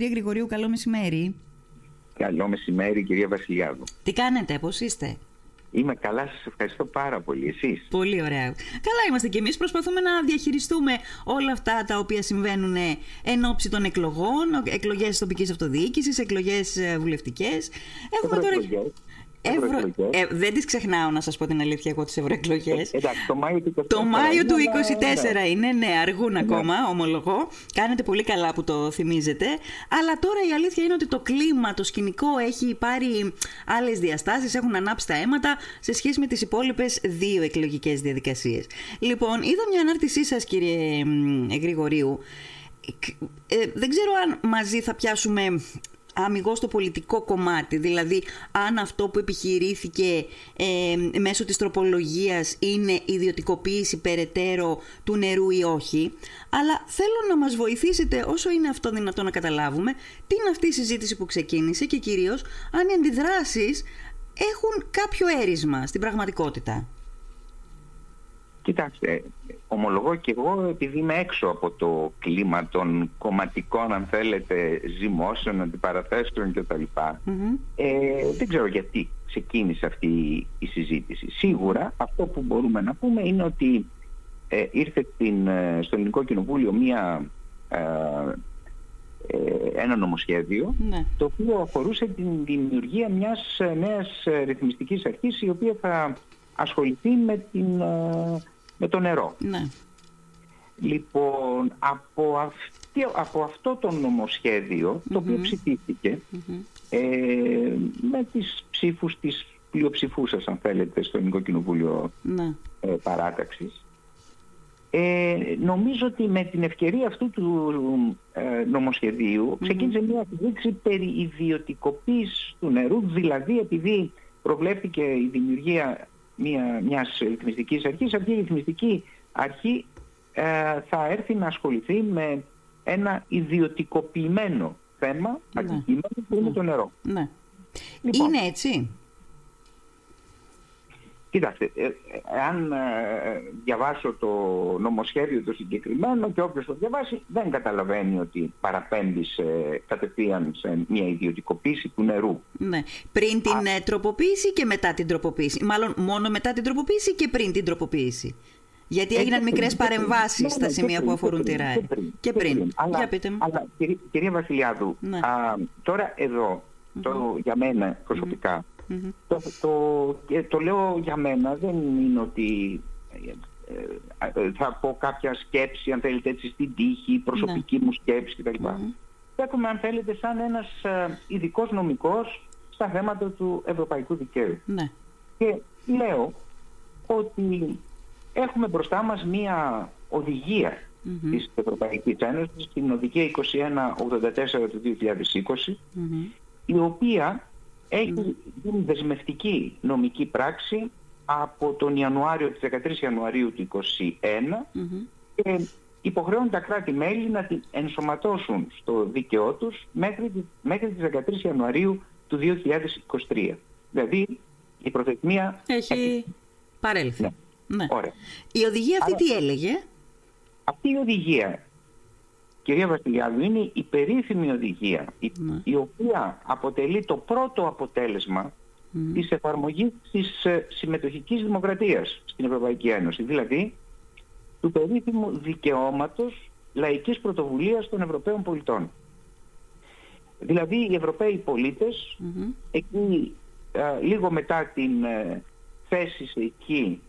Κύριε Γρηγορίου, καλό μεσημέρι. Καλό μεσημέρι, κυρία Βασιλιάδου. Τι κάνετε, πώς είστε; Είμαι καλά, σας ευχαριστώ πάρα πολύ. Εσείς; Πολύ ωραία. Καλά είμαστε κι εμείς. Προσπαθούμε να διαχειριστούμε όλα αυτά τα οποία συμβαίνουν εν ώψη των εκλογών, εκλογές τοπικής αυτοδιοίκησης, εκλογές ε, βουλευτικές. Έχουμε τώρα... Ευρω... Ε, δεν τις ξεχνάω να σας πω την αλήθεια εγώ τις ευρωεκλογές. Ε, εντάξει, το Μάιο του 24. Το Μάιο του 24 είναι, ναι, αργούν ναι. ακόμα, ομολογώ. Κάνετε πολύ καλά που το θυμίζετε. Αλλά τώρα η αλήθεια είναι ότι το κλίμα, το σκηνικό έχει πάρει άλλες διαστάσεις, έχουν ανάψει τα αίματα σε σχέση με τις υπόλοιπες δύο εκλογικές διαδικασίες. Λοιπόν, είδα μια ανάρτησή σας κύριε Γρηγορίου. Ε, δεν ξέρω αν μαζί θα πιάσουμε αμυγός το πολιτικό κομμάτι, δηλαδή αν αυτό που επιχειρήθηκε ε, μέσω της τροπολογίας είναι ιδιωτικοποίηση περαιτέρω του νερού ή όχι, αλλά θέλω να μας βοηθήσετε όσο είναι αυτό δυνατό να καταλάβουμε τι είναι αυτή η συζήτηση που ξεκίνησε και κυρίως αν οι αντιδράσεις έχουν κάποιο έρισμα στην πραγματικότητα. Κοιτάξτε, ομολογώ και εγώ επειδή είμαι έξω από το κλίμα των κομματικών αν θέλετε ζυμώσεων, αντιπαραθέσεων κτλ. Mm-hmm. Ε, δεν ξέρω γιατί ξεκίνησε αυτή η συζήτηση. Σίγουρα αυτό που μπορούμε να πούμε είναι ότι ε, ήρθε την, ε, στο Ελληνικό Κοινοβούλιο μία, ε, ε ένα νομοσχέδιο ναι. το οποίο αφορούσε την δημιουργία μιας νέας ρυθμιστικής αρχής η οποία θα ασχοληθεί με την με το νερό. Ναι. Λοιπόν, από, αυτή, από αυτό το νομοσχέδιο, το οποίο ψηφίστηκε ε, με τις ψήφους της πλειοψηφούσας, αν θέλετε, στο Ελληνικό Κοινοβούλιο ναι. ε, Παράταξης, ε, νομίζω ότι με την ευκαιρία αυτού του ε, νομοσχεδίου ξεκίνησε μια συζήτηση περί ιδιωτικοποίησης του νερού, δηλαδή επειδή προβλέπθηκε η δημιουργία μια, μιας ρυθμιστικής αρχής, αυτή η ρυθμιστική αρχή ε, θα έρθει να ασχοληθεί με ένα ιδιωτικοποιημένο θέμα, ναι. αντικείμενο που είναι ναι. το νερό. Ναι. Λοιπόν, είναι έτσι. Κοιτάξτε, ε, αν ε, διαβάσω το νομοσχέδιο το συγκεκριμένο και όποιος το διαβάσει δεν καταλαβαίνει ότι παραπέμπει σε, κατευθείαν σε μια ιδιωτικοποίηση του νερού. Ναι. Πριν την Α... Ε, τροποποίηση και μετά την τροποποίηση. Μάλλον μόνο μετά την τροποποίηση και πριν την τροποποίηση. Γιατί έγιναν μικρές παρεμβάσεις στα σημεία που αφορούν τη ΡΑΕ. Και πριν. Αλλά, Για πείτε μου. αλλά κυρία Βασιλιάδου, ναι. α, τώρα εδώ, το, για μένα προσωπικά, το, το, το λέω για μένα, δεν είναι ότι ε, ε, θα πω κάποια σκέψη, αν θέλετε έτσι, στην τύχη, προσωπική ναι. μου σκέψη κτλ. Mm-hmm. αν θέλετε, σαν ένας ε, ειδικός νομικός στα θέματα του ευρωπαϊκού δικαίου. Ναι. Και λέω ότι έχουμε μπροστά μας μία οδηγία mm-hmm. της Ευρωπαϊκής Ένωσης, την οδηγία 2184 του 2020, η οποία έχει γίνει δεσμευτική νομική πράξη από τον Ιανουάριο, της 13 Ιανουαρίου του 2021 και υποχρεώνει τα κράτη-μέλη να την ενσωματώσουν στο δίκαιό τους μέχρι, μέχρι τις 13 Ιανουαρίου του 2023. Δηλαδή η προθεσμία... Έχει παρέλθει. Ναι. ναι. Η οδηγία αυτή τι έλεγε; Αυτή η οδηγία κυρία Βασιλιάδου, είναι η περίφημη οδηγία, η, ναι. οποία αποτελεί το πρώτο αποτέλεσμα mm. της εφαρμογής της ε, συμμετοχικής δημοκρατίας στην Ευρωπαϊκή Ένωση, δηλαδή του περίφημου δικαιώματος λαϊκής πρωτοβουλίας των Ευρωπαίων πολιτών. Δηλαδή οι Ευρωπαίοι πολίτες, εκεί λίγο μετά την ε, θέση σε εκεί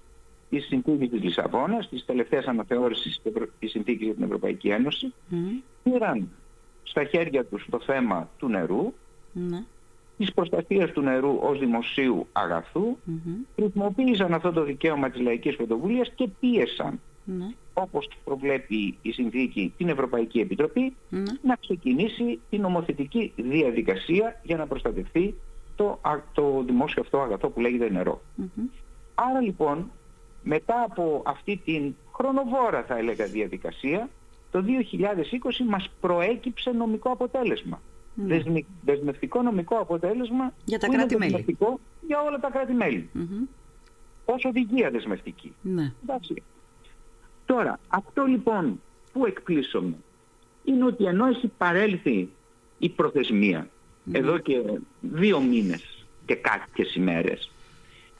τη συνθήκη της Λισαβόνας, της τελευταίας αναθεώρησης της συνθήκης για την Ευρωπαϊκή Ένωση, mm. πήραν στα χέρια τους το θέμα του νερού, mm. της προστασίας του νερού ως δημοσίου αγαθού, χρησιμοποίησαν αυτό το δικαίωμα της λαϊκής πρωτοβουλίας και πίεσαν, όπως προβλέπει η συνθήκη, την Ευρωπαϊκή Επιτροπή, να ξεκινήσει την νομοθετική διαδικασία για να προστατευτεί το, το δημόσιο αυτό αγαθό που λέγεται Άρα λοιπόν μετά από αυτή την χρονοβόρα θα έλεγα διαδικασία, το 2020 μας προέκυψε νομικό αποτέλεσμα. Ναι. Δεσμευτικό νομικό αποτέλεσμα για τα κράτη-μέλη. για όλα τα κράτη-μέλη. Mm-hmm. Ως οδηγία δεσμευτική. Ναι. Τώρα, αυτό λοιπόν που εκπλήσωμε είναι ότι ενώ έχει παρέλθει η προθεσμία. Εδώ και δύο μήνες και κάποιες ημέρες.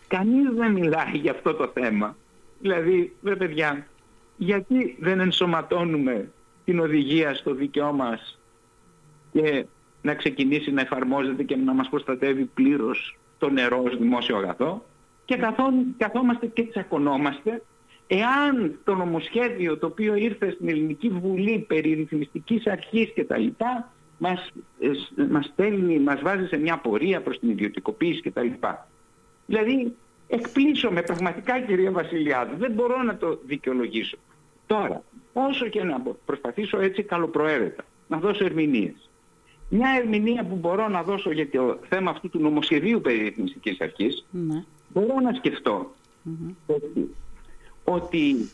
Κανείς δεν μιλάει για αυτό το θέμα. Δηλαδή, βρε παιδιά, γιατί δεν ενσωματώνουμε την οδηγία στο δίκαιό μας και να ξεκινήσει να εφαρμόζεται και να μας προστατεύει πλήρως το νερό ως δημόσιο αγαθό; Και καθόν, καθόμαστε και τσακωνόμαστε εάν το νομοσχέδιο το οποίο ήρθε στην Ελληνική Βουλή περί ρυθμιστικής αρχής και τα λοιπά μας, ε, μας, στέλνει, μας βάζει σε μια πορεία προς την ιδιωτικοποίηση και τα λοιπά. Δηλαδή εκπλήσωμαι πραγματικά κυρία Βασιλιάδου, δεν μπορώ να το δικαιολογήσω. Τώρα, όσο και να προσπαθήσω έτσι καλοπροαίρετα, να δώσω ερμηνείες. Μια ερμηνεία που μπορώ να δώσω για το θέμα αυτού του νομοσχεδίου περί ρυθμιστικής αρχής, ναι. μπορώ να σκεφτώ ότι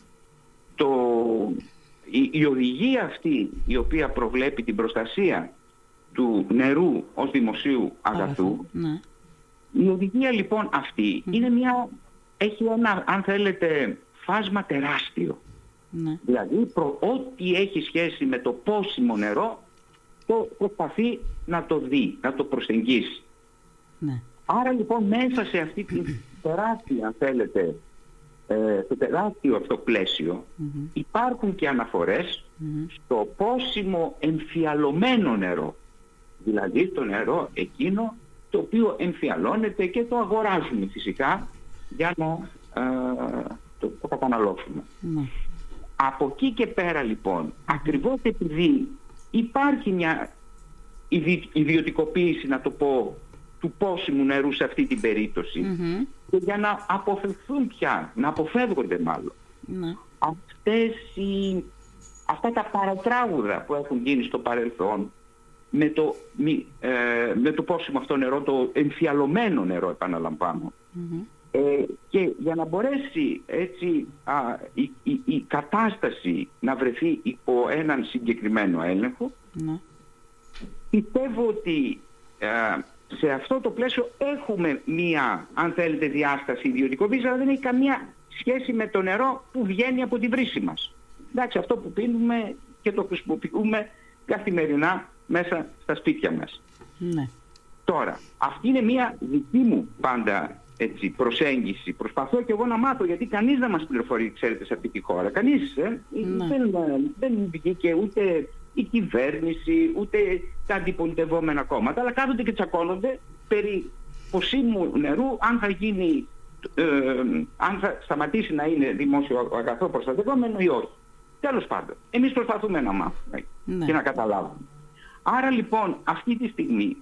το, η, οδηγία αυτή η οποία προβλέπει την προστασία του νερού ως δημοσίου αγαθού, ναι. Η οδηγία λοιπόν είναι μια, έχει ένα αν θέλετε φάσμα τεράστιο. Ναι. Δηλαδή προ, ό,τι έχει σχέση με το πόσιμο νερό το προσπαθεί να το δει, να το προσεγγίσει. Ναι. Άρα λοιπόν μέσα σε αυτή την τεράστια αν θέλετε ε, στο τεράστιο αυτό πλαίσιο υπάρχουν και αναφορές στο πόσιμο εμφιαλωμένο νερό. Δηλαδή το νερό εκείνο το οποίο εμφιαλώνεται και το αγοράζουμε φυσικά για να ε, το, το καταναλώσουμε. Ναι. Από εκεί και πέρα λοιπόν, ακριβώς επειδή υπάρχει μια ιδιωτικοποίηση, να το πω, του πόσιμου νερού σε αυτή την περιπτωση και για να αποφευθούν πια, να αποφεύγονται μάλλον ναι. αυτές οι, αυτά τα παρατράγουδα που έχουν γίνει στο παρελθόν με το, ε, με το πόσιμο αυτό νερό, το εμφιαλωμένο νερό ε, και για να μπορέσει έτσι α, η, η, κατάσταση να βρεθεί υπό έναν συγκεκριμένο έλεγχο ναι. πιστεύω ότι ε, σε αυτό το πλαίσιο έχουμε μία, αν θέλετε, διάσταση ιδιωτικοποίησης, αλλά δεν έχει καμία σχέση με το νερό που βγαίνει από την βρύση μας. Εντάξει, αυτό που πίνουμε και το χρησιμοποιούμε καθημερινά μέσα στα σπίτια μας. Ναι. Τώρα, αυτή είναι μία δική μου πάντα έτσι, προσέγγιση. Προσπαθώ και εγώ να μάθω, γιατί κανείς δεν μας πληροφορεί, ξέρετε, σε αυτή τη χώρα. Κανείς ε, ναι. δεν, δεν βγήκε ούτε η κυβέρνηση, ούτε τα αντιπολιτευόμενα κόμματα, αλλά κάθονται και τσακώνονται περί ποσίμου νερού, αν θα γίνει, ε, αν θα σταματήσει να είναι δημόσιο αγαθό προστατευόμενο ή όχι. Τέλος πάντων, εμείς προσπαθούμε να μάθουμε ναι. και να καταλάβουμε. Άρα λοιπόν αυτή τη στιγμή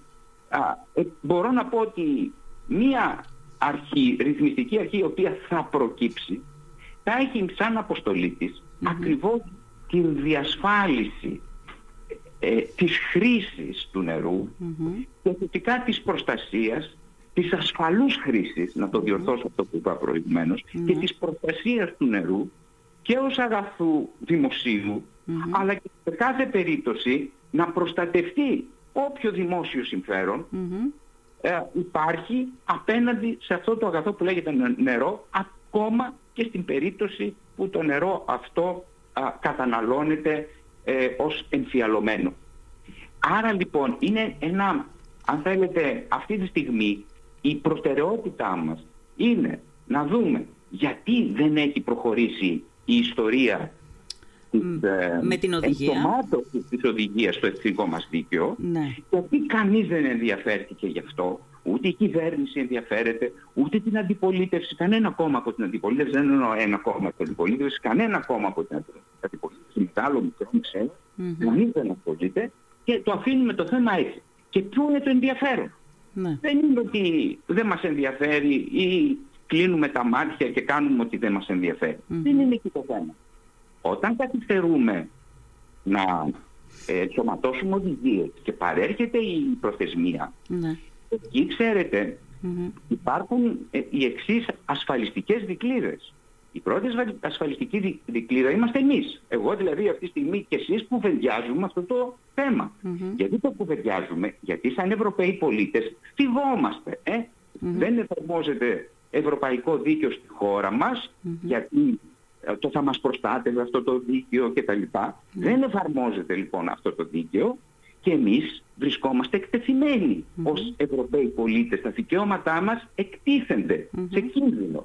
α, ε, μπορώ να πω ότι μία αρχή, ρυθμιστική αρχή η οποία θα προκύψει θα έχει σαν αποστολή της mm ακριβώς την διασφάλιση ε, της χρήσης του νερού και φυσικά της προστασίας της ασφαλούς χρήσης, να το διορθώσω αυτό που είπα και της προστασίας του νερού και ως αγαθού δημοσίου, αλλά και σε κάθε περίπτωση να προστατευτεί όποιο δημόσιο συμφέρον ε, υπάρχει απέναντι σε αυτό το αγαθό που λέγεται νερό, ακόμα και στην περίπτωση που το νερό αυτό καταναλώνεται ε, ως εμφιαλωμένο. Άρα λοιπόν είναι ένα, αν θέλετε αυτή τη στιγμή η προτεραιότητά μας είναι να δούμε γιατί δεν έχει προχωρήσει η ιστορία της, ε, με την οδηγία. της οδηγίας στο εθνικό μας δίκαιο ναι. γιατί κανείς δεν ενδιαφέρθηκε γι' αυτό ούτε η κυβέρνηση ενδιαφέρεται, ούτε την αντιπολίτευση, κανένα κόμμα από την αντιπολίτευση, δεν εννοώ ένα κόμμα από την αντιπολίτευση, κανένα κόμμα από την αντιπολίτευση, μεγάλο, μικρό, ξέρω, mm-hmm. δεν ασχολείται και το αφήνουμε το θέμα έτσι. Και ποιο είναι το ενδιαφέρον; Ναι. Δεν είναι ότι δεν μας ενδιαφέρει ή κλείνουμε τα μάτια και κάνουμε ότι δεν μας ενδιαφερει Δεν είναι εκεί το θέμα. Όταν καθυστερούμε να ε, σωματώσουμε οδηγίες και παρέρχεται η προθεσμία, ναι. εκεί υπάρχουν ε, οι εξής ασφαλιστικές δικλείδες. Η πρώτη ασφαλιστική δικλίδα είμαστε εμείς. Εγώ δηλαδή αυτή τη στιγμή και εσείς που κουβεντιάζουμε αυτό το θέμα. Γιατί το κουβεντιάζουμε, γιατί σαν Ευρωπαίοι πολίτες φυγόμαστε. Ε; Δεν εφαρμόζεται ευρωπαϊκό δίκαιο στη χώρα μας, γιατί ε, το θα μας προστάτευε αυτό το δίκαιο κτλ. Δεν εφαρμόζεται λοιπόν αυτό το δίκαιο και εμείς βρισκόμαστε εκτεθειμένοι ως Ευρωπαίοι πολίτες. Τα δικαιώματά μας εκτίθενται σε κίνδυνο.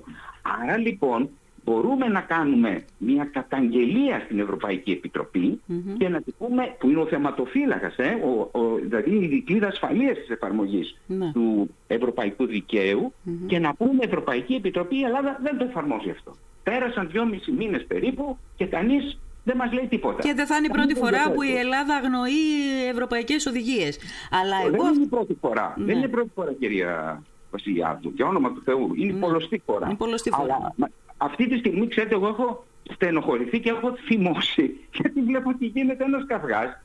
Άρα λοιπόν μπορούμε να κάνουμε μια καταγγελία στην Ευρωπαϊκή Επιτροπή και να τη πούμε, που είναι ο θεματοφύλακας, ε, ο, ο, δηλαδή η δικλίδα ασφαλείας της εφαρμογής Ναι. του ευρωπαϊκού δικαίου και να πούμε Ευρωπαϊκή Επιτροπή η Ελλάδα δεν το εφαρμόζει αυτό. Πέρασαν δυόμισι μήνες περίπου και κανείς δεν μας λέει τίποτα. Και δεν θα είναι η Κανείς πρώτη δεν φορά που η ενδιαφέρεται. Ελλάδα αγνοεί ευρωπαϊκές οδηγίες. Αλλά εγώ... Δεν είναι η πρώτη φορά. Ναι. Δεν είναι η πρώτη φορά, κυρία Βασιλιάδου. Για όνομα του Θεού. Είναι η πολλωστή φορά. Είναι πολλωστή φορά. Αλλά μα, αυτή τη στιγμή, ξέρετε, εγώ έχω στενοχωρηθεί και έχω θυμώσει. Γιατί βλέπω ότι γίνεται ένας καυγάς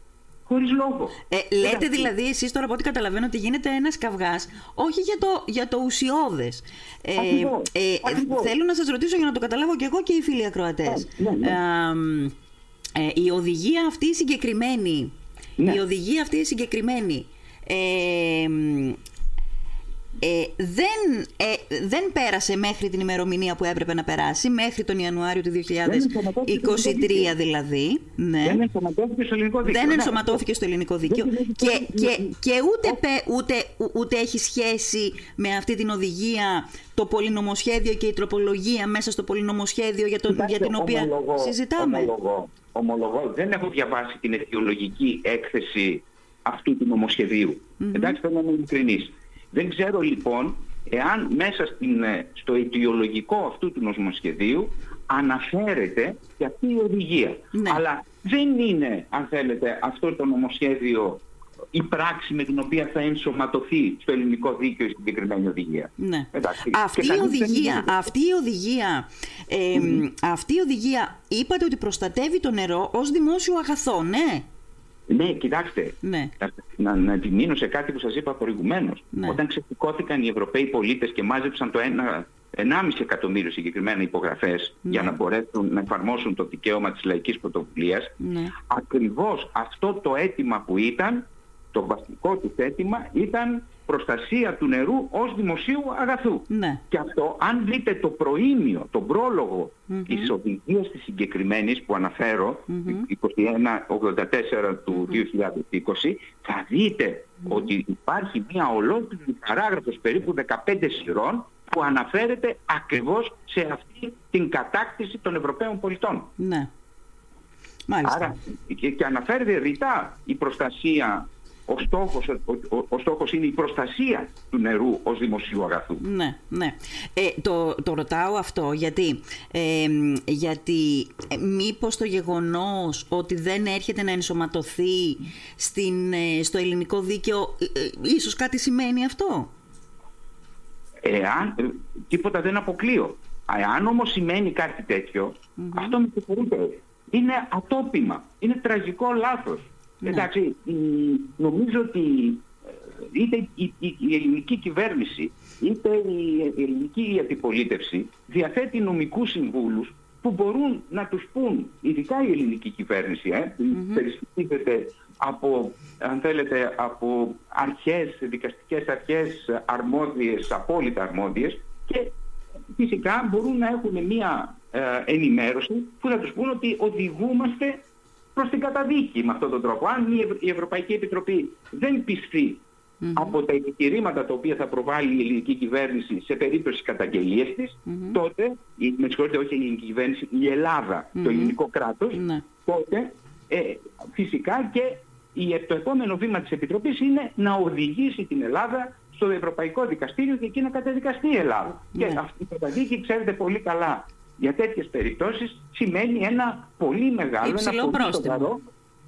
χωρίς λόγο. Ε, λέτε δηλαδή εσείς τώρα από ό,τι καταλαβαίνω ότι γίνεται ένας καυγάς όχι για το, για το ουσιώδες. Ε, Ακριβώς, ακριβώς. θέλω να σας ρωτήσω για να το καταλάβω και εγώ και οι φίλοι ακροατές. Ναι, ναι. Ε, αμ, ε, η οδηγία αυτή η συγκεκριμένη, Ναι. η οδηγία αυτή η συγκεκριμένη ε, μ, ε, δεν, ε, δεν πέρασε μέχρι την ημερομηνία που έπρεπε να περάσει, μέχρι τον Ιανουάριο του 2023 δηλαδή. Ναι. Δεν ενσωματώθηκε στο ελληνικό δίκαιο. Δεν Ναι, ενσωματώθηκε στο ελληνικό δίκαιο Δεν έχει και, σχέση- και, και ούτε, πε- ούτε, ούτε έχει σχέση με αυτή την οδηγία το πολυνομοσχέδιο και η τροπολογία μέσα στο πολυνομοσχέδιο για, τον, Κοιτάξτε, για την οποία ομολογώ, συζητάμε. Ομολογώ, ομολογώ, δεν έχω διαβάσει την αιτιολογική έκθεση αυτού του νομοσχεδίου. Εντάξει, θέλω να είμαι ειλικρινής. Δεν ξέρω λοιπόν εάν μέσα στην, ε, στο αιτιολογικό αυτού του νομοσχεδίου αναφέρεται και αυτή η οδηγία. Ναι. Αλλά δεν είναι, αν θέλετε, αυτό το νομοσχέδιο η πράξη με την οποία θα ενσωματωθεί στο ελληνικό δίκαιο η συγκεκριμένη οδηγία. Ναι. Εντάξει. Αυτή, Και η κανείς δεν οδηγία, είναι- αυτή η οδηγία, ε, αυτή η οδηγία είπατε ότι προστατεύει το νερό ως δημόσιο αγαθό, ναι. Ναι, κοιτάξτε. Ναι. Να, να επιμείνω σε κάτι που σας είπα προηγουμένως. Ναι. Όταν ξεσηκώθηκαν οι Ευρωπαίοι πολίτες και μάζεψαν το 1,5 εκατομμύριο συγκεκριμένα υπογραφές Ναι. για να μπορέσουν να εφαρμόσουν το δικαίωμα της λαϊκής πρωτοβουλίας, Ναι. ακριβώς αυτό το αίτημα που ήταν, το βασικό τους αίτημα, ήταν προστασία του νερού ως δημοσίου αγαθού. Ναι. Και αυτό, αν δείτε το προήμιο, τον πρόλογο της οδηγίας της συγκεκριμένης που αναφέρω, 2184 του 2020, θα δείτε ότι υπάρχει μια ολόκληρη παράγραφος περίπου 15 σειρών που αναφέρεται ακριβώς σε αυτή την κατάκτηση των Ευρωπαίων πολιτών. Ναι. Μάλιστα. Άρα και, και αναφέρεται ρητά η προστασία, ο στόχος, ο, ο, ο στόχος είναι η προστασία του νερού ως δημοσίου αγαθού. Ναι, ναι. Ε, το, το ρωτάω αυτό γιατί, ε, γιατί ε, μήπως το γεγονός ότι δεν έρχεται να ενσωματωθεί στην, ε, στο ελληνικό δίκαιο ε, ε, ίσως κάτι σημαίνει αυτό; Εάν, ε, τίποτα δεν αποκλείω. Εάν όμως σημαίνει κάτι τέτοιο, αυτό με συγχωρείτε, είναι ατόπιμα, είναι τραγικό λάθος. Εντάξει, η- νομίζω ότι ε, είτε η, η- η ελληνική κυβέρνηση, είτε η, η ελληνική αντιπολίτευση διαθέτει νομικούς συμβούλους που μπορούν να τους πούν, ειδικά η ελληνική κυβέρνηση, ε, περιστοιχίζεται από, αν θέλετε, από αρχές, δικαστικές αρχές αρμόδιες, απόλυτα αρμόδιες και φυσικά μπορούν να έχουν μία ε, ενημέρωση που θα τους πούν ότι οδηγούμαστε προς την καταδίκη με αυτόν τον τρόπο. Αν η, Ευ- η Ευρωπαϊκή Επιτροπή δεν πιστεί από τα επιχειρήματα τα οποία θα προβάλλει η ελληνική κυβέρνηση σε περίπτωση καταγγελίας της, τότε, η, με συγχωρείτε όχι η ελληνική κυβέρνηση, η Ελλάδα, το ελληνικό κράτος, Ναι. τότε ε, φυσικά και η, το επόμενο βήμα της Επιτροπής είναι να οδηγήσει την Ελλάδα στο Ευρωπαϊκό Δικαστήριο και εκεί να καταδικαστεί η Ελλάδα. Ναι. Και αυτή η καταδίκη, ξέρετε πολύ καλά, για τέτοιες περιπτώσεις σημαίνει ένα πολύ μεγάλο, Υψηλό ένα πολύ πρόστιμο. σοβαρό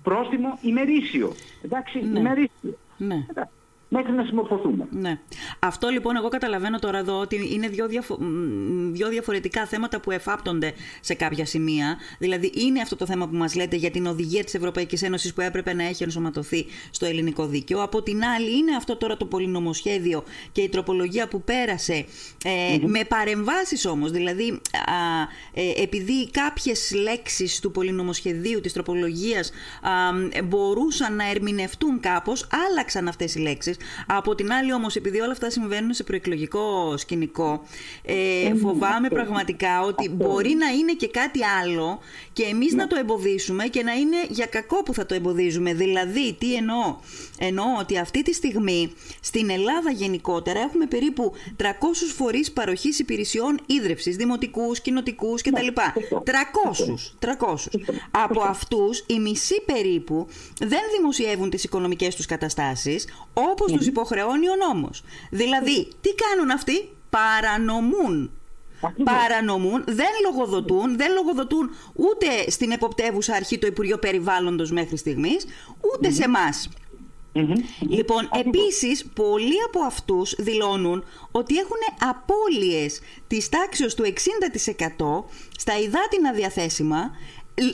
πρόστιμο ημερήσιο. Εντάξει, Ναι. ημερήσιο. Ναι. Εντάξει, Μέχρι να συμμορφωθούμε. Ναι. Αυτό λοιπόν εγώ καταλαβαίνω τώρα εδώ ότι είναι δύο, διαφο- μ, δύο διαφορετικά θέματα που εφάπτονται σε κάποια σημεία. Δηλαδή είναι αυτό το θέμα που μας λέτε για την οδηγία της Ευρωπαϊκής Ένωσης που έπρεπε να έχει ενσωματωθεί στο ελληνικό δίκαιο. Από την άλλη είναι αυτό τώρα το πολυνομοσχέδιο και η τροπολογία που πέρασε ε, με παρεμβάσεις όμως. Δηλαδή α, ε, επειδή κάποιες λέξεις του πολυνομοσχεδίου της τροπολογίας α, μπορούσαν να ερμηνευτούν κάπως, άλλαξαν αυτές οι λέξεις. Από την άλλη όμως, επειδή όλα αυτά συμβαίνουν σε προεκλογικό σκηνικό, ε, ναι, φοβάμαι πραγματικά ότι μπορεί να είναι και κάτι άλλο και εμείς να το εμποδίσουμε και να είναι για κακό που θα το εμποδίζουμε. Δηλαδή, τι εννοώ; Εννοώ ότι αυτή τη στιγμή στην Ελλάδα γενικότερα έχουμε περίπου 300 φορείς παροχής υπηρεσιών ίδρυυσης, δημοτικούς, κοινοτικούς κτλ. 300. 300. Από αυτούς οι μισοί περίπου δεν δημοσιεύουν τις οικονομικές τους καταστάσεις όπως τους υποχρεώνει ο νόμος. Δηλαδή, τι κάνουν αυτοί; Παρανομούν. Παρανομούν, δεν λογοδοτούν, δεν λογοδοτούν ούτε στην εποπτεύουσα αρχή το Υπουργείο Περιβάλλοντος μέχρι στιγμής, ούτε σε εμάς. Λοιπόν, επίσης, πολλοί από αυτούς δηλώνουν ότι έχουν απώλειες της τάξης του 60% στα υδάτινα διαθέσιμα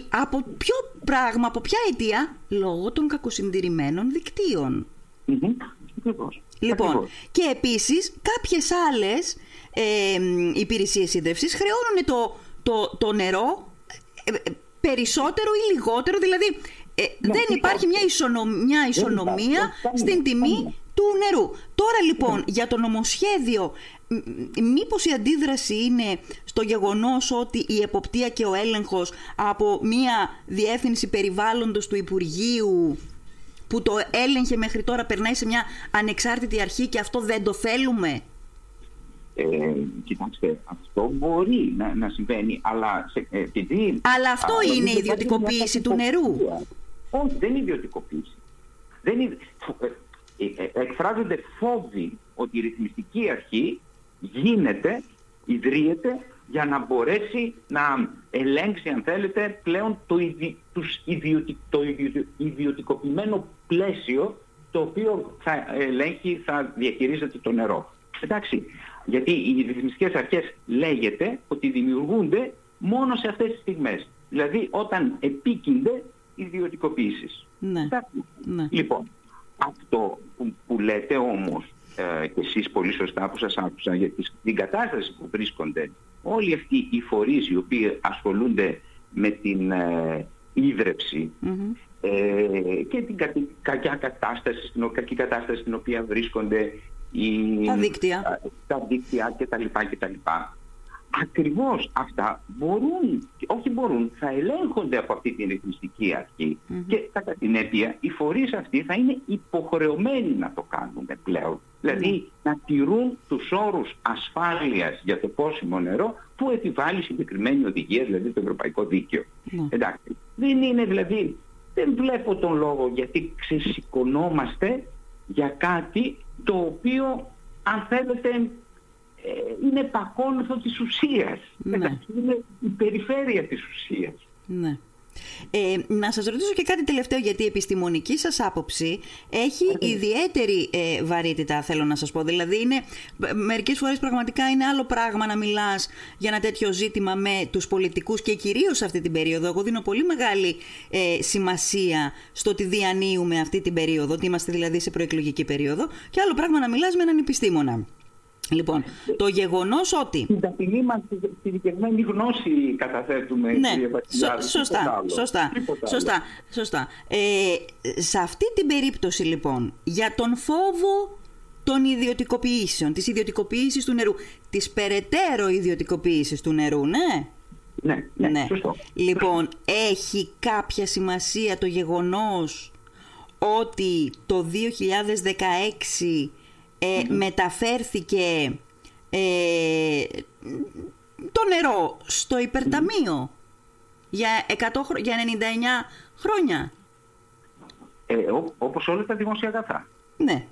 από ποιο πράγμα, από ποια αιτία, λόγω των κακοσυντηρημένων δικτύων. Λοιπόν, και επίσης κάποιες άλλες ε, υπηρεσίες ίδρυυσης χρεώνουν το, το, το νερό ε, ε, περισσότερο ή λιγότερο, δηλαδή ε, ναι, δεν υπάρχει μια, ισονομία, ισονομία στην τιμή του νερού. Τώρα λοιπόν για το νομοσχέδιο μήπως η αντίδραση είναι στο γεγονός ότι η εποπτεία και ο έλεγχος από μια διεύθυνση περιβάλλοντος του Υπουργείου που το έλεγχε μέχρι τώρα περνάει σε μια ανεξάρτητη αρχή και αυτό δεν το θέλουμε; Ε, κοιτάξτε, αυτό μπορεί να, να συμβαίνει, αλλά σε, ε, επειδή... Αλλά αυτό είναι η ιδιωτικοποίηση του νερού. Όχι, δεν είναι ιδιωτικοποίηση. Δεν είναι, ε, ε, εκφράζονται φόβοι ότι η ρυθμιστική αρχή γίνεται, ιδρύεται για να μπορέσει να ελέγξει, αν θέλετε, πλέον το, τους το ιδιωτικοποιημένο πλαίσιο το οποίο θα ελέγχει, θα διαχειρίζεται το νερό. Εντάξει, γιατί οι ρυθμιστικές αρχές λέγεται ότι δημιουργούνται μόνο σε αυτές τις στιγμές. Δηλαδή όταν επίκυνται ιδιωτικοποίησεις. Ναι. ναι. Λοιπόν, αυτό που, που λέτε όμως ε, και εσείς πολύ σωστά που σας άκουσα για την κατάσταση που βρίσκονται όλοι αυτοί οι φορείς οι οποίοι ασχολούνται με την ε, ίδρυψη ε, και την κακιά κατάσταση, την κακή κατάσταση στην οποία βρίσκονται οι, τα δίκτυα, τα δίκτυα κτλ. κτλ. Ακριβώς αυτά μπορούν, όχι μπορούν, θα ελέγχονται από αυτή την ρυθμιστική και κατά την αίτια οι φορείς αυτοί θα είναι υποχρεωμένοι να το κάνουν πλέον. Δηλαδή να τηρούν τους όρους ασφάλειας για το πόσιμο νερό που επιβάλλει συγκεκριμένη οδηγία, δηλαδή το Ευρωπαϊκό Δίκαιο. Ναι. Εντάξει. Δεν είναι δηλαδή, δεν βλέπω τον λόγο γιατί ξεσηκωνόμαστε για κάτι το οποίο αν θέλετε ε, είναι επακόλουθο της ουσίας. Ναι. Είναι η περιφέρεια της ουσίας. Ναι. Ε, να σας ρωτήσω και κάτι τελευταίο γιατί η επιστημονική σας άποψη έχει ιδιαίτερη ε, βαρύτητα θέλω να σας πω. Δηλαδή είναι, μερικές φορές πραγματικά είναι άλλο πράγμα να μιλάς για ένα τέτοιο ζήτημα με τους πολιτικούς και κυρίως σε αυτή την περίοδο. Εγώ δίνω πολύ μεγάλη ε, σημασία στο ότι διανύουμε αυτή την περίοδο, ότι είμαστε δηλαδή σε προεκλογική περίοδο και άλλο πράγμα να μιλάς με έναν επιστήμονα. Λοιπόν, το γεγονός ότι. Την ταπεινή μας ειδικευμένη γνώση καταθέτουμε, ναι, κύριε Σωστά, σωστά, σωστά, σωστά. Ε, σε αυτή την περίπτωση, λοιπόν, για τον φόβο των ιδιωτικοποιήσεων, της ιδιωτικοποίησης του νερού, της περαιτέρω ιδιωτικοποίησης του νερού, ναι; Ναι, ναι, ναι. Σωστό. Λοιπόν, έχει κάποια σημασία το γεγονός ότι το 2016 ε, μεταφέρθηκε ε, το νερό στο υπερταμείο για, 100, για 99 χρόνια. Ε, ό, όπως όλα τα δημόσια αγαθά. Ναι.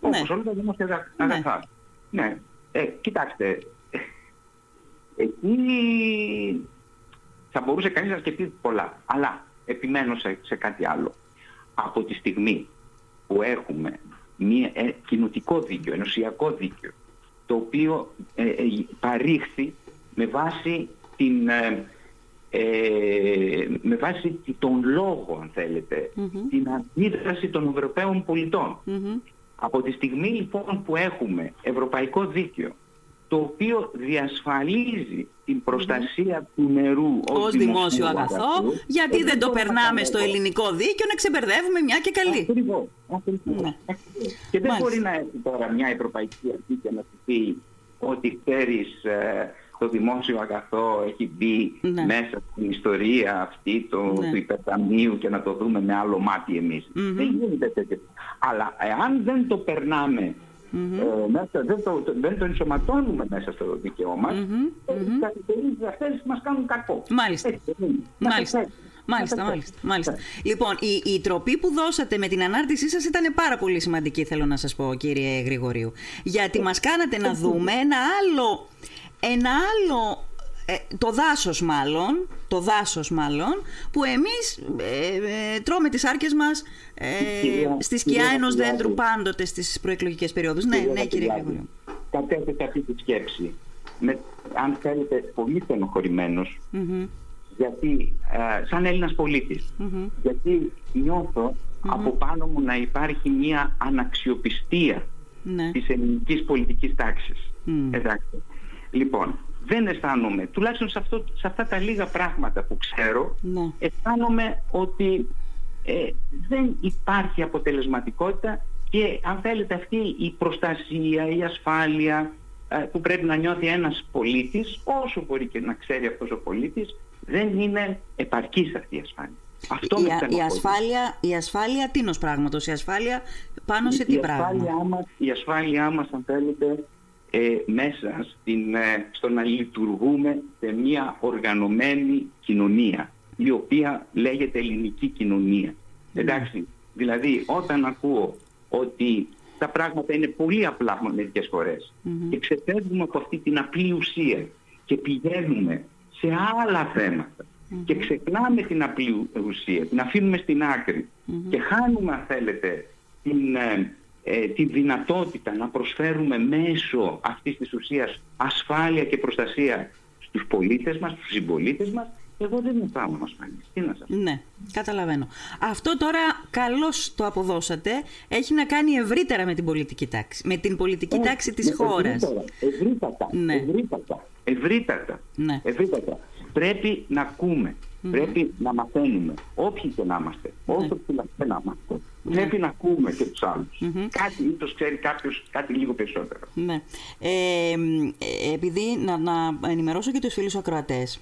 όπως ναι. όλα τα δημόσια ναι. αγαθά. Ναι. ναι. Ε, κοιτάξτε, εκεί θα μπορούσε κανείς να σκεφτεί πολλά. Αλλά επιμένω σε, σε κάτι άλλο. Από τη στιγμή που έχουμε μια, ε, κοινοτικό δίκαιο, ενωσιακό δίκαιο, το οποίο ε, ε, παρήχθη με βάση την... Ε, ε με βάση τον λόγο, αν θελετε την αντίδραση των Ευρωπαίων Από τη στιγμή λοιπόν που έχουμε ευρωπαϊκό δίκαιο, το οποίο διασφαλίζει την προστασία του νερού ως, ως δημόσιο αγαθό, γιατί δεν το περνάμε στο ελληνικό δίκαιο να ξεμπερδεύουμε μια και καλή. Ακριβώς. Ναι. Και δεν μπορεί να έχει τώρα μια Ευρωπαϊκή Αρχή και να σου πει ότι ξέρεις ε, το δημόσιο αγαθό έχει μπει ναι. μέσα στην ιστορία αυτή το, ναι. του υπερταμείου και να το δούμε με άλλο μάτι εμείς. Mm-hmm. Δεν γίνεται τέτοιο. Αλλά εάν δεν το περνάμε Mm-hmm. Ε, μέσα, δεν, το, δεν το ενσωματώνουμε μέσα στο δίκαιό μας, mm-hmm. οι καθυστερήσεις αυτές μας κάνουν κακό. Μάλιστα. Έτσι, Μάλιστα. Μάλιστα, μάλιστα, μάλιστα. Λοιπόν, η, η τροπή που δώσατε με την ανάρτησή σας ήταν πάρα πολύ σημαντική, θέλω να σας πω, κύριε Γρηγορίου. Γιατί μας κάνατε να δούμε ένα άλλο, ένα άλλο ε, το δάσος μάλλον, το δάσος μάλλον, που εμείς ε, ε, τρώμε τις άρκες μας ε, στη σκιά ενός δέντρου πάντοτε στις προεκλογικές περιόδους. Ναι, ναι, κύριε Γρηγορίου. Κατέθεσα αυτή τη σκέψη. Με, αν θέλετε, πολύ γιατί, ε, σαν Έλληνας γιατί από πάνω μου να υπάρχει μια αναξιοπιστία ναι. της ελληνικής πολιτικής τάξης. Εντάξει. Λοιπόν, δεν αισθάνομαι, τουλάχιστον σε, αυτό, σε αυτά τα λίγα πράγματα που ξέρω, ναι. αισθάνομαι ότι ε, δεν υπάρχει αποτελεσματικότητα και αν θέλετε αυτή η προστασία, η ασφάλεια ε, που πρέπει να νιώθει ένας πολίτης, όσο μπορεί και να ξέρει αυτός ο πολίτης, δεν είναι επαρκής αυτή η ασφάλεια. Αυτό η, η, ασφάλεια, η ασφάλεια τίνος πράγματος, η ασφάλεια πάνω σε τι πράγμα; Ασφάλειά μας, η ασφάλειά μας, αν θέλετε, ε, μέσα στην, ε, στο να λειτουργούμε σε μια οργανωμένη κοινωνία, η οποία λέγεται ελληνική κοινωνία. Ναι. Εντάξει, δηλαδή όταν ακούω ότι τα πράγματα είναι πολύ απλά μερικές φορές και ξεφεύγουμε από αυτή την απλή ουσία και πηγαίνουμε σε άλλα και ξεχνάμε την απλή ουσία, την αφήνουμε στην άκρη και χάνουμε αν θέλετε την, ε, ε, τη δυνατότητα να προσφέρουμε μέσω αυτής της ουσίας ασφάλεια και προστασία στους πολίτες μας, στους συμπολίτες μας, εγώ δεν είμαι πάνω μας Τι να σας Ναι, καταλαβαίνω. Αυτό τώρα καλώς το αποδώσατε. Έχει να κάνει ευρύτερα με την πολιτική τάξη. Με την πολιτική ε, τάξη της χώρας. Ευρύτατα. Ναι. Ευρύτατα. Ευρύτατα. Ναι. ευρύτατα. Πρέπει να ακούμε. Πρέπει να μαθαίνουμε. Όποιοι και να είμαστε. Ναι. Όσο ψηλά να είμαστε. Ναι. Πρέπει να ακούμε και τους αλλους Κάτι ίσως ξέρει κάποιος κάτι λίγο περισσότερο. Ναι. Ε, ε, επειδή να, να ενημερώσω και τους φίλους ακροατές.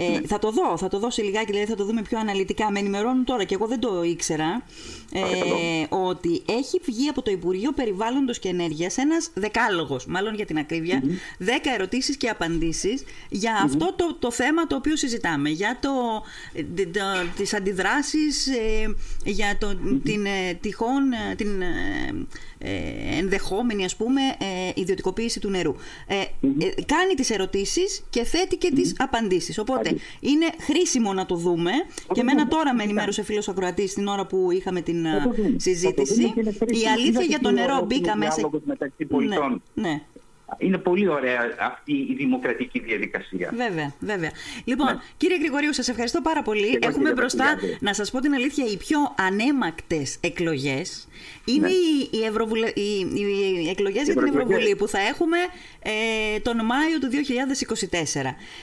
Ε, ναι. Θα το δω, θα το δω σε λιγάκι, δηλαδή θα το δούμε πιο αναλυτικά. Με ενημερώνουν τώρα και εγώ δεν το ήξερα. Ε, ότι έχει βγει από το Υπουργείο Περιβάλλοντος και Ενέργειας ένας δεκάλογος, μάλλον για την ακρίβεια, mm-hmm. 10 ερωτήσεις και απαντήσεις για αυτό το, το θέμα το οποίο συζητάμε. Για το, το, τις αντιδράσεις, ε, για το, την ε, τυχόν, ε, την ε, ενδεχόμενη ας πούμε ιδιωτικοποίηση του νερού. κάνει τις ερωτήσεις και θέτει και τις απαντήσεις. Οπότε είναι χρήσιμο να το δούμε. Και εμένα τώρα με ενημέρωσε φίλος ακροατής την ώρα που είχαμε την συζήτηση. Η αλήθεια για το νερό μπήκα μέσα... Ναι, ναι. Είναι πολύ ωραία αυτή η δημοκρατική διαδικασία. Βέβαια, βέβαια. Λοιπόν, ναι. κύριε Γρηγορίου, σας ευχαριστώ πάρα πολύ. Έχουμε μπροστά, να σας πω την αλήθεια, οι πιο ανέμακτες εκλογές είναι ναι. οι, οι, ευρωβουλε... οι, οι εκλογές για την Ευρωβουλή που θα έχουμε ε, τον Μάιο του 2024.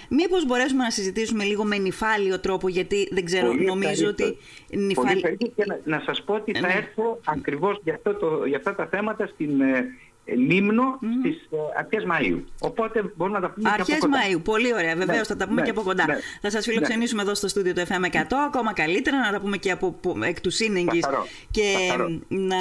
Μήπως μπορέσουμε να συζητήσουμε λίγο με νυφάλιο τρόπο, γιατί δεν ξέρω, πολύ νομίζω ότι... Νυφάλ... Πολύ και να, να σας πω ότι θα ναι. έρθω ακριβώς για, αυτό το, για αυτά τα θέματα στην ε, λίμνο mm. στις ε, αρχές Μαΐου. Οπότε μπορούμε να τα πούμε αρχές και από κοντά. Μαΐου, πολύ ωραία. Βεβαίως ναι, θα τα πούμε ναι, και από κοντά. Ναι, θα σας φιλοξενήσουμε ναι. εδώ στο στούντιο του FM100, ακόμα καλύτερα να τα πούμε και από εκ του σύνεγγυς και να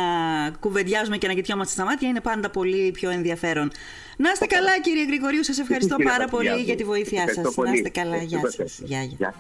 κουβεντιάζουμε και να κοιτιόμαστε στα μάτια είναι πάντα πολύ πιο ενδιαφέρον. Να είστε καλά κύριε Γρηγορίου, σας ευχαριστώ πάρα πολύ για τη βοήθειά σας. Να είστε καλά, γεια σας. Γεια, γεια.